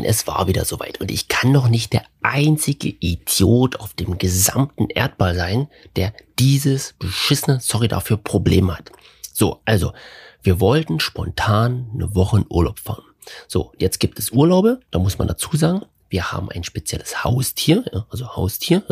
Mann, es war wieder soweit. Und ich kann doch nicht der einzige Idiot auf dem gesamten Erdball sein, der dieses beschissene, sorry dafür, Problem hat. So, also, wir wollten spontan eine Woche in Urlaub fahren. So, jetzt gibt es Urlaube, da muss man dazu sagen, wir haben ein spezielles Haustier, also Haustier,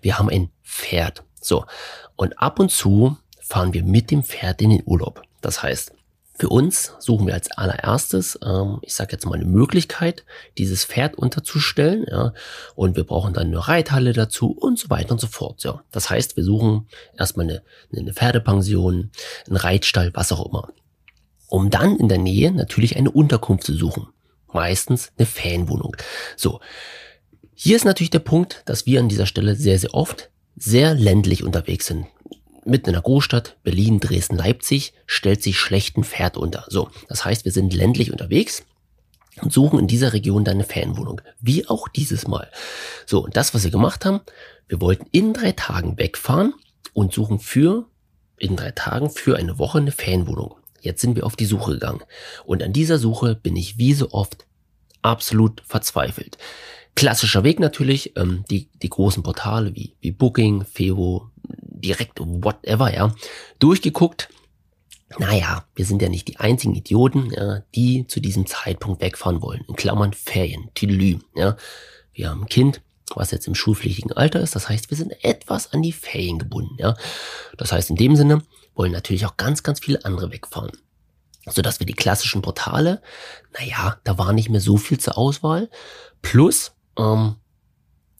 wir haben ein Pferd. So, und ab und zu fahren wir mit dem Pferd in den Urlaub. Das heißt, für uns suchen wir als allererstes, ähm, ich sage jetzt mal eine Möglichkeit, dieses Pferd unterzustellen, ja, und wir brauchen dann eine Reithalle dazu und so weiter und so fort. Ja. Das heißt, wir suchen erstmal eine, eine Pferdepension, einen Reitstall, was auch immer. Um dann in der Nähe natürlich eine Unterkunft zu suchen. Meistens eine Fanwohnung. So. Hier ist natürlich der Punkt, dass wir an dieser Stelle sehr, sehr oft sehr ländlich unterwegs sind mitten in der Großstadt, Berlin, Dresden, Leipzig, stellt sich schlechten Pferd unter. So, das heißt, wir sind ländlich unterwegs und suchen in dieser Region deine Ferienwohnung. Wie auch dieses Mal. So, und das, was wir gemacht haben, wir wollten in drei Tagen wegfahren und suchen für, in drei Tagen für eine Woche eine Ferienwohnung. Jetzt sind wir auf die Suche gegangen. Und an dieser Suche bin ich wie so oft absolut verzweifelt. Klassischer Weg natürlich, ähm, die, die großen Portale wie, wie Booking, Feo, direkt whatever, ja, durchgeguckt. Naja, wir sind ja nicht die einzigen Idioten, ja, die zu diesem Zeitpunkt wegfahren wollen. In Klammern Ferien, Tüdelü, ja. Wir haben ein Kind, was jetzt im schulpflichtigen Alter ist. Das heißt, wir sind etwas an die Ferien gebunden, ja. Das heißt, in dem Sinne wollen natürlich auch ganz, ganz viele andere wegfahren. Sodass wir die klassischen Portale, naja, da war nicht mehr so viel zur Auswahl. Plus, ähm,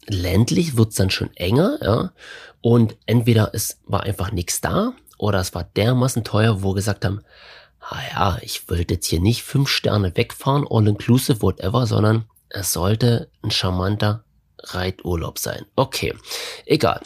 ländlich wird's dann schon enger, ja. Und entweder es war einfach nichts da oder es war dermaßen teuer, wo wir gesagt haben, ah ja, ich wollte jetzt hier nicht fünf Sterne wegfahren, all inclusive, whatever, sondern es sollte ein charmanter Reiturlaub sein. Okay, egal.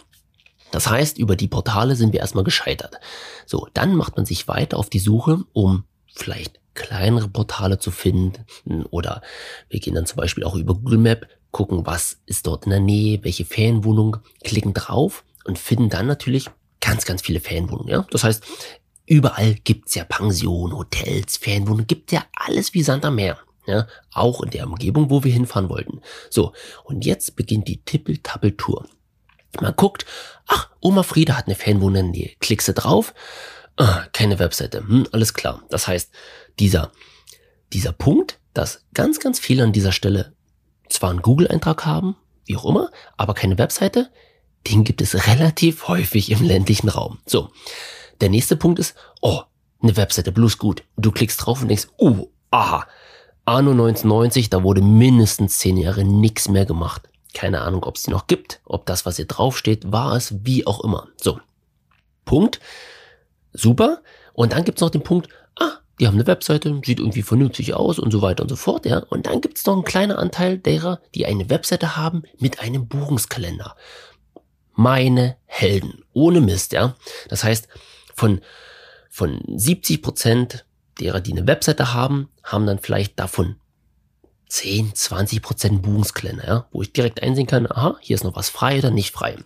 Das heißt, über die Portale sind wir erstmal gescheitert. So, dann macht man sich weiter auf die Suche, um vielleicht kleinere Portale zu finden oder wir gehen dann zum Beispiel auch über Google Map, gucken, was ist dort in der Nähe, welche Ferienwohnung, klicken drauf und finden dann natürlich ganz, ganz viele Ferienwohnungen. Ja? Das heißt, überall gibt's ja Pensionen, Hotels, Ferienwohnungen, gibt ja alles wie Sand am Meer. Ja? Auch in der Umgebung, wo wir hinfahren wollten. So, und jetzt beginnt die Tippel-Tappel-Tour. Man guckt, ach, Oma Frieda hat eine Ferienwohnung in der Nähe. Klickst du drauf, ah, keine Webseite. Hm, alles klar. Das heißt, dieser, dieser Punkt, dass ganz, ganz viele an dieser Stelle zwar einen Google-Eintrag haben, wie auch immer, aber keine Webseite, den gibt es relativ häufig im ländlichen Raum. So, der nächste Punkt ist, oh, eine Webseite, bloß gut. Du klickst drauf und denkst, uh, aha, Anno 1990, da wurde mindestens zehn Jahre nichts mehr gemacht. Keine Ahnung, ob es die noch gibt, ob das, was hier draufsteht, war es, wie auch immer. So, Punkt. Super. Und dann gibt's noch den Punkt, die haben eine Webseite, sieht irgendwie vernünftig aus und so weiter und so fort, ja. Und dann gibt's noch einen kleinen Anteil derer, die eine Webseite haben mit einem Buchungskalender. Meine Helden. Ohne Mist, ja. Das heißt, von, von 70 Prozent derer, die eine Webseite haben, haben dann vielleicht davon 10, 20 Prozent Buchungskalender, ja, wo ich direkt einsehen kann, aha, hier ist noch was frei oder nicht frei.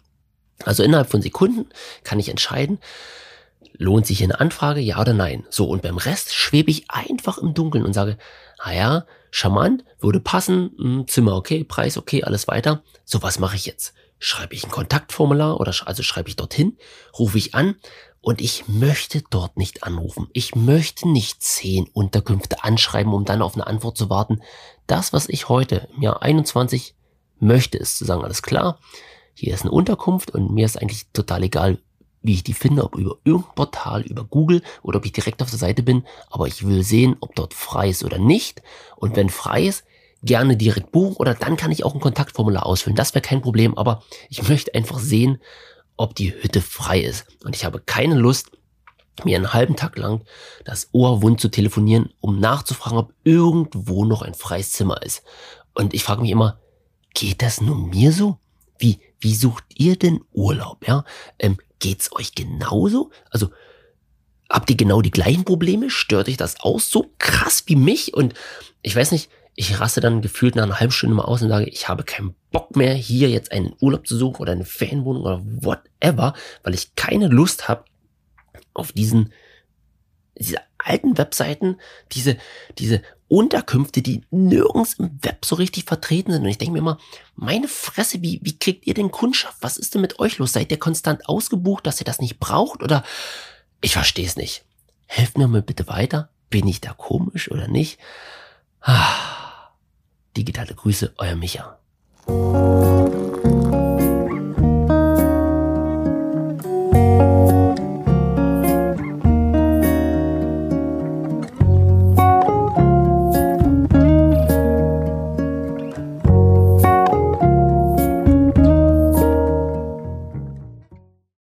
Also innerhalb von Sekunden kann ich entscheiden, lohnt sich eine Anfrage, ja oder nein. So, und beim Rest schwebe ich einfach im Dunkeln und sage, ah ja, charmant, würde passen, hm, Zimmer okay, Preis okay, alles weiter. So, was mache ich jetzt? Schreibe ich ein Kontaktformular oder also schreibe ich dorthin, rufe ich an und ich möchte dort nicht anrufen. Ich möchte nicht zehn Unterkünfte anschreiben, um dann auf eine Antwort zu warten. Das, was ich heute im Jahr 21 möchte, ist zu sagen, alles klar, hier ist eine Unterkunft und mir ist eigentlich total egal, wie ich die finde, ob über irgendein Portal, über Google oder ob ich direkt auf der Seite bin, aber ich will sehen, ob dort frei ist oder nicht. Und wenn frei ist, gerne direkt buchen oder dann kann ich auch ein Kontaktformular ausfüllen. Das wäre kein Problem, aber ich möchte einfach sehen, ob die Hütte frei ist. Und ich habe keine Lust, mir einen halben Tag lang das Ohr wund zu telefonieren, um nachzufragen, ob irgendwo noch ein freies Zimmer ist. Und ich frage mich immer, geht das nur mir so? Wie, wie sucht ihr denn Urlaub? Ja, ähm, geht's euch genauso? Also habt ihr genau die gleichen Probleme? Stört euch das auch so krass wie mich? Und ich weiß nicht, ich raste dann gefühlt nach einer halben Stunde mal aus und sage, ich habe keinen Bock mehr, hier jetzt einen Urlaub zu suchen oder eine Fanwohnung oder whatever, weil ich keine Lust habe auf diesen, diese alten Webseiten, diese, diese Unterkünfte, die nirgends im Web so richtig vertreten sind. Und ich denke mir immer, meine Fresse, wie, wie kriegt ihr denn Kundschaft? Was ist denn mit euch los? Seid ihr konstant ausgebucht, dass ihr das nicht braucht? Oder ich verstehe es nicht. Helft mir mal bitte weiter. Bin ich da komisch oder nicht? Ah, digitale Grüße, euer Micha.